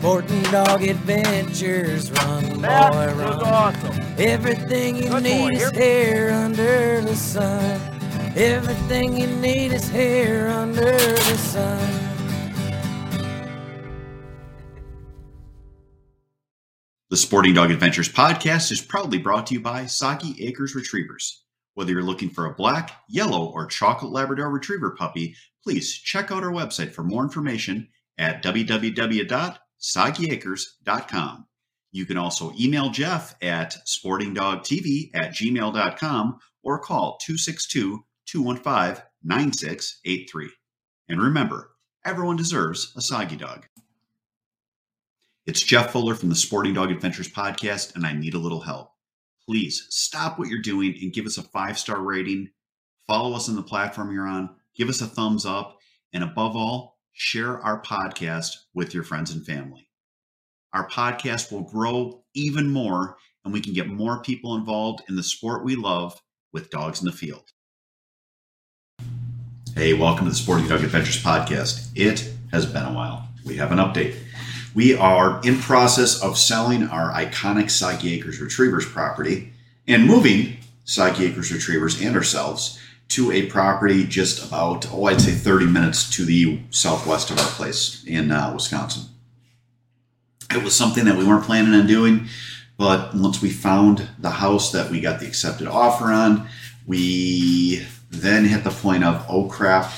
Sporting Dog Adventures, run, That boy, was run. awesome. Everything you Good need boy. is here under the sun. Everything you need is here under the sun. The Sporting Dog Adventures podcast is proudly brought to you by Sagi Acres Retrievers. Whether you're looking for a black, yellow, or chocolate Labrador Retriever puppy, please check out our website for more information at www.sagiacres.com. You can also email Jeff at sportingdogtv at gmail.com or call 262 215 9683. And remember, everyone deserves a Sagi dog. It's Jeff Fuller from the Sporting Dog Adventures podcast, and I need a little help. Please stop what you're doing and give us a five star rating. Follow us on the platform you're on, give us a thumbs up, and above all, share our podcast with your friends and family. Our podcast will grow even more, and we can get more people involved in the sport we love with dogs in the field. Hey, welcome to the Sporting Dog Adventures podcast. It has been a while. We have an update. We are in process of selling our iconic Sagi Acres Retrievers property and moving Sagi Acres Retrievers and ourselves to a property just about, oh, I'd say 30 minutes to the southwest of our place in uh, Wisconsin. It was something that we weren't planning on doing, but once we found the house that we got the accepted offer on, we then hit the point of, oh crap,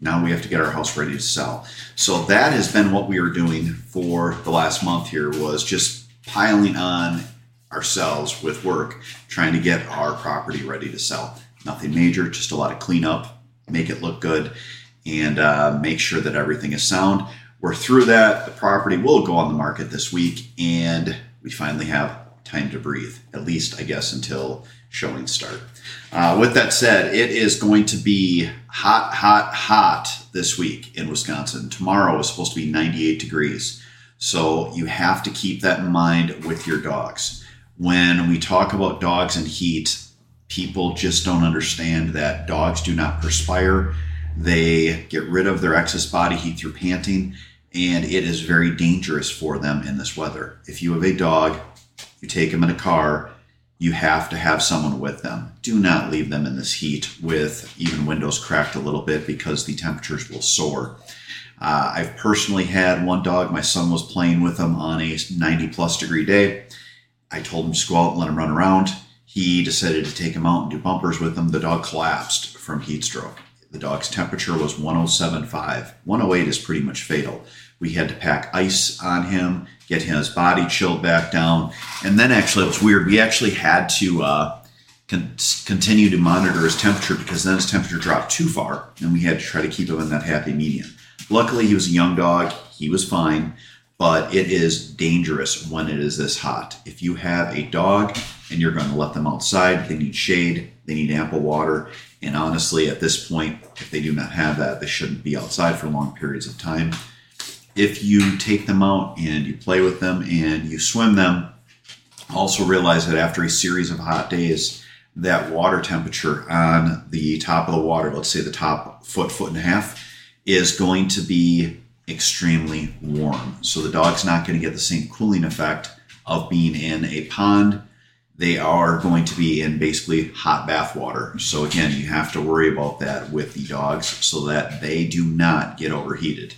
now we have to get our house ready to sell. So that has been what we are doing for the last month here was just piling on ourselves with work, trying to get our property ready to sell. Nothing major, just a lot of cleanup, make it look good, and uh, make sure that everything is sound. We're through that. The property will go on the market this week, and we finally have time to breathe, at least, I guess, until showing start. Uh, with that said, it is going to be hot, hot, hot this week in Wisconsin. Tomorrow is supposed to be 98 degrees. So you have to keep that in mind with your dogs. When we talk about dogs and heat, people just don't understand that dogs do not perspire. They get rid of their excess body heat through panting, and it is very dangerous for them in this weather. If you have a dog, you take them in a car, you have to have someone with them. Do not leave them in this heat with even windows cracked a little bit because the temperatures will soar. Uh, I've personally had one dog, my son was playing with him on a 90 plus degree day. I told him to go out and let him run around. He decided to take him out and do bumpers with him. The dog collapsed from heat stroke. The dog's temperature was 107.5. 108 is pretty much fatal. We had to pack ice on him, get his body chilled back down. And then actually, it was weird. We actually had to uh, con- continue to monitor his temperature because then his temperature dropped too far, and we had to try to keep him in that happy medium. Luckily, he was a young dog. He was fine, but it is dangerous when it is this hot. If you have a dog and you're going to let them outside, they need shade, they need ample water. And honestly, at this point, if they do not have that, they shouldn't be outside for long periods of time if you take them out and you play with them and you swim them, also realize that after a series of hot days, that water temperature on the top of the water, let's say the top foot, foot and a half, is going to be extremely warm. So the dog's not going to get the same cooling effect of being in a pond. They are going to be in basically hot bath water. So again, you have to worry about that with the dogs so that they do not get overheated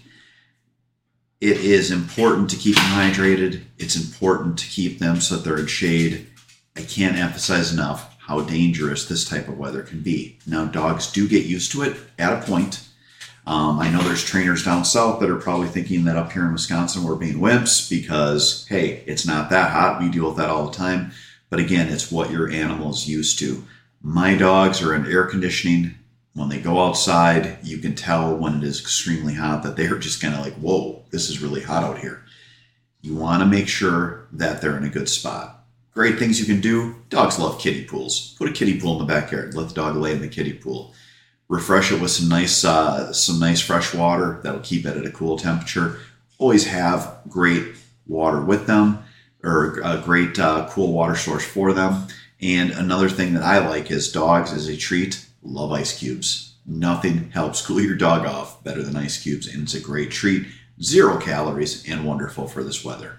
it is important to keep them hydrated. It's important to keep them so that they're in shade. I can't emphasize enough how dangerous this type of weather can be. Now, dogs do get used to it at a point. Um, I know there's trainers down south that are probably thinking that up here in Wisconsin we're being wimps because, hey, it's not that hot. We deal with that all the time. But again, it's what your animal's used to. My dogs are in air conditioning when they go outside, you can tell when it is extremely hot that they're just kind of like, whoa, this is really hot out here. You want to make sure that they're in a good spot. Great things you can do. Dogs love kiddie pools. Put a kiddie pool in the backyard. Let the dog lay in the kiddie pool. Refresh it with some nice, uh, some nice fresh water that'll keep it at a cool temperature. Always have great water with them, or a great uh, cool water source for them. And another thing that I like is dogs as a treat love ice cubes. Nothing helps cool your dog off better than ice cubes, and it's a great treat zero calories, and wonderful for this weather.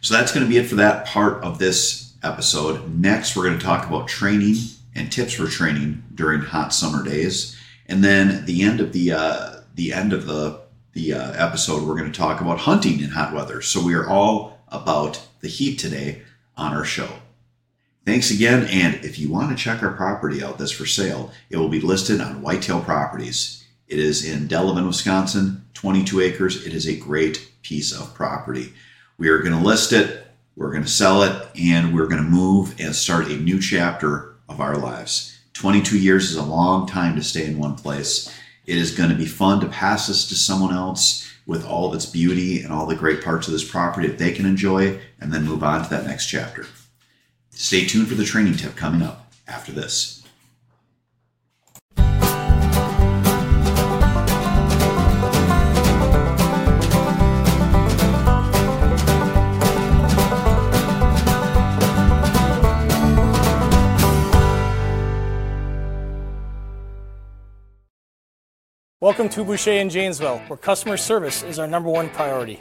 So that's going to be it for that part of this episode. Next, we're going to talk about training and tips for training during hot summer days, and then the end of the uh, the end of the the uh, episode, we're going to talk about hunting in hot weather. So we are all about the heat today on our show. Thanks again, and if you want to check our property out that's for sale, it will be listed on Whitetail Properties. It is in Delavan, Wisconsin, 22 acres. It is a great piece of property. We are going to list it, we're going to sell it, and we're going to move and start a new chapter of our lives. 22 years is a long time to stay in one place. It is going to be fun to pass this to someone else with all of its beauty and all the great parts of this property that they can enjoy, and then move on to that next chapter. Stay tuned for the training tip coming up after this. Welcome to Boucher in Janesville, where customer service is our number one priority.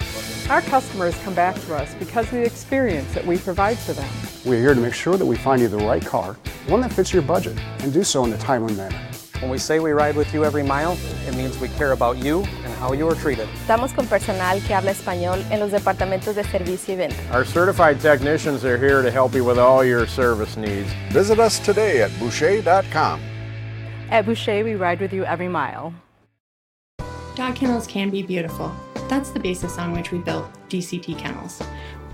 Our customers come back to us because of the experience that we provide for them. We're here to make sure that we find you the right car, one that fits your budget, and do so in a timely manner. When we say we ride with you every mile, it means we care about you and how you are treated. Estamos con personal que habla español en los departamentos de servicio y venta. Our certified technicians are here to help you with all your service needs. Visit us today at boucher.com. At Boucher, we ride with you every mile. Dog kennels can be beautiful. That's the basis on which we built DCT Kennels.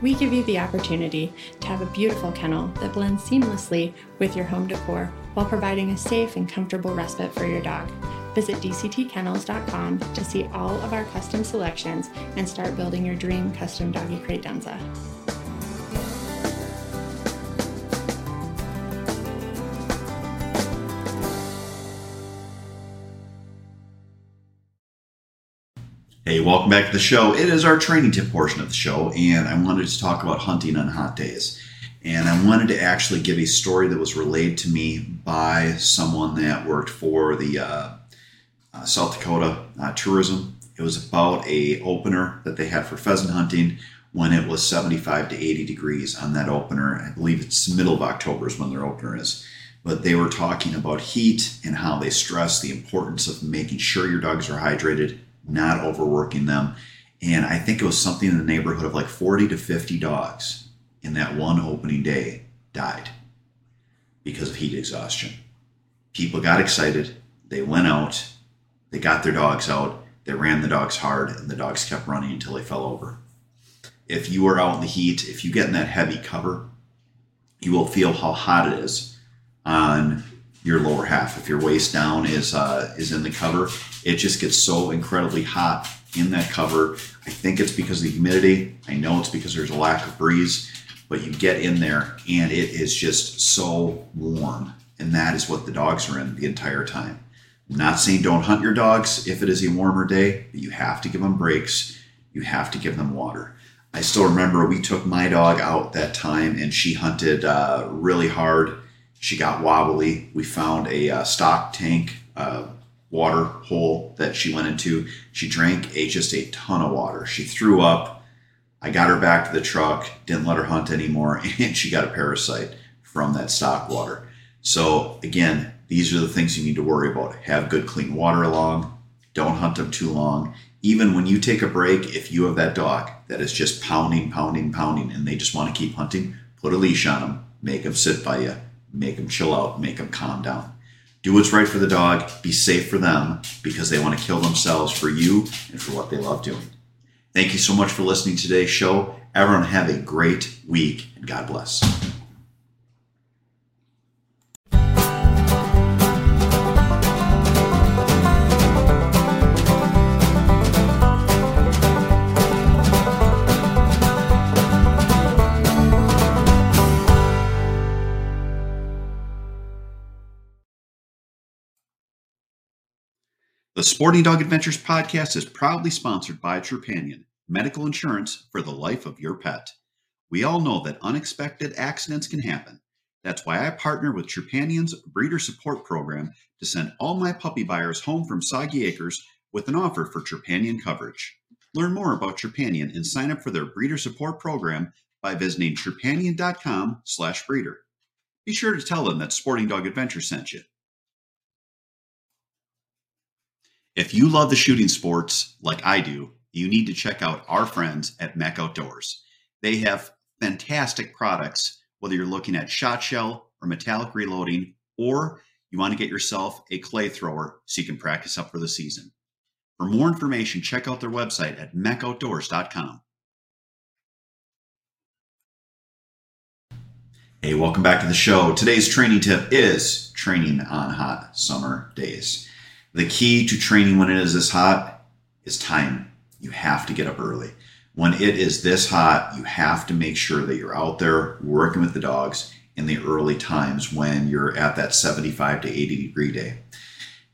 We give you the opportunity to have a beautiful kennel that blends seamlessly with your home decor while providing a safe and comfortable respite for your dog. Visit dctkennels.com to see all of our custom selections and start building your dream custom doggy credenza. Hey, welcome back to the show. It is our training tip portion of the show, and I wanted to talk about hunting on hot days. And I wanted to actually give a story that was relayed to me by someone that worked for the uh, uh, South Dakota uh, Tourism. It was about a opener that they had for pheasant hunting when it was 75 to 80 degrees on that opener. I believe it's middle of October is when their opener is. But they were talking about heat and how they stress the importance of making sure your dogs are hydrated not overworking them. And I think it was something in the neighborhood of like 40 to 50 dogs in that one opening day died because of heat exhaustion. People got excited. They went out. They got their dogs out. They ran the dogs hard, and the dogs kept running until they fell over. If you are out in the heat, if you get in that heavy cover, you will feel how hot it is on your lower half. If your waist down is uh, is in the cover, it just gets so incredibly hot in that cover. I think it's because of the humidity. I know it's because there's a lack of breeze, but you get in there and it is just so warm. And that is what the dogs are in the entire time. I'm not saying don't hunt your dogs if it is a warmer day, but you have to give them breaks. You have to give them water. I still remember we took my dog out that time and she hunted uh, really hard. She got wobbly. We found a uh, stock tank uh, water hole that she went into. She drank a, just a ton of water. She threw up. I got her back to the truck, didn't let her hunt anymore, and she got a parasite from that stock water. So, again, these are the things you need to worry about. Have good, clean water along. Don't hunt them too long. Even when you take a break, if you have that dog that is just pounding, pounding, pounding, and they just want to keep hunting, put a leash on them, make them sit by you, make them chill out, make them calm down. Do what's right for the dog, be safe for them because they want to kill themselves for you and for what they love doing. Thank you so much for listening to today's show. Everyone have a great week and God bless. The Sporting Dog Adventures podcast is proudly sponsored by Trupanion, medical insurance for the life of your pet. We all know that unexpected accidents can happen. That's why I partner with Trupanion's breeder support program to send all my puppy buyers home from Sagi Acres with an offer for Trupanion coverage. Learn more about Trupanion and sign up for their breeder support program by visiting trupanion.com slash breeder. Be sure to tell them that Sporting Dog Adventure sent you. If you love the shooting sports like I do, you need to check out our friends at MEC Outdoors. They have fantastic products, whether you're looking at shot shell or metallic reloading, or you want to get yourself a clay thrower so you can practice up for the season. For more information, check out their website at mecoutdoors.com. Hey, welcome back to the show. Today's training tip is training on hot summer days. The key to training when it is this hot is time. You have to get up early. When it is this hot, you have to make sure that you're out there working with the dogs in the early times when you're at that 75 to 80 degree day.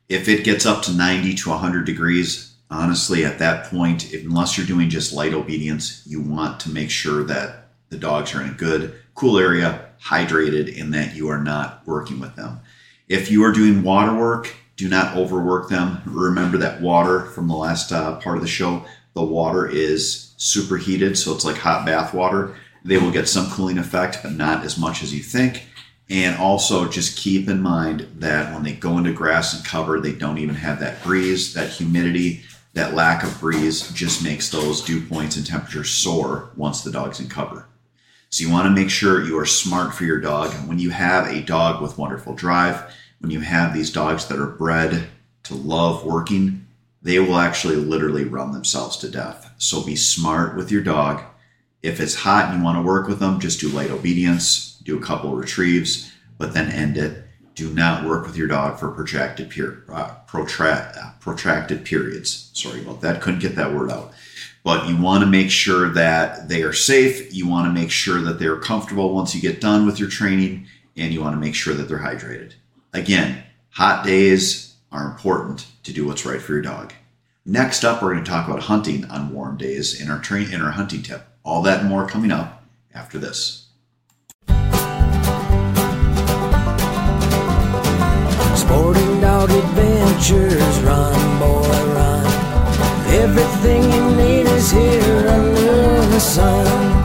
If it gets up to 90 to 100 degrees, honestly, at that point, unless you're doing just light obedience, you want to make sure that the dogs are in a good, cool area, hydrated, and that you are not working with them. If you are doing water work, do not overwork them. Remember that water from the last uh, part of the show, the water is superheated, so it's like hot bath water. They will get some cooling effect, but not as much as you think. And also just keep in mind that when they go into grass and cover, they don't even have that breeze, that humidity, that lack of breeze just makes those dew points and temperatures soar once the dog's in cover. So you want to make sure you are smart for your dog. When you have a dog with wonderful drive, when you have these dogs that are bred to love working, they will actually literally run themselves to death. So be smart with your dog. If it's hot and you want to work with them, just do light obedience, do a couple retrieves, but then end it. Do not work with your dog for protracted per, uh, protract, uh, protracted periods. Sorry about that. Couldn't get that word out. But you want to make sure that they are safe. You want to make sure that they're comfortable once you get done with your training, and you want to make sure that they're hydrated. Again, hot days are important to do what's right for your dog. Next up, we're going to talk about hunting on warm days in our train in our hunting tip. All that and more coming up after this. Sporting dog adventures, run boy, run. Everything you need is here under the sun.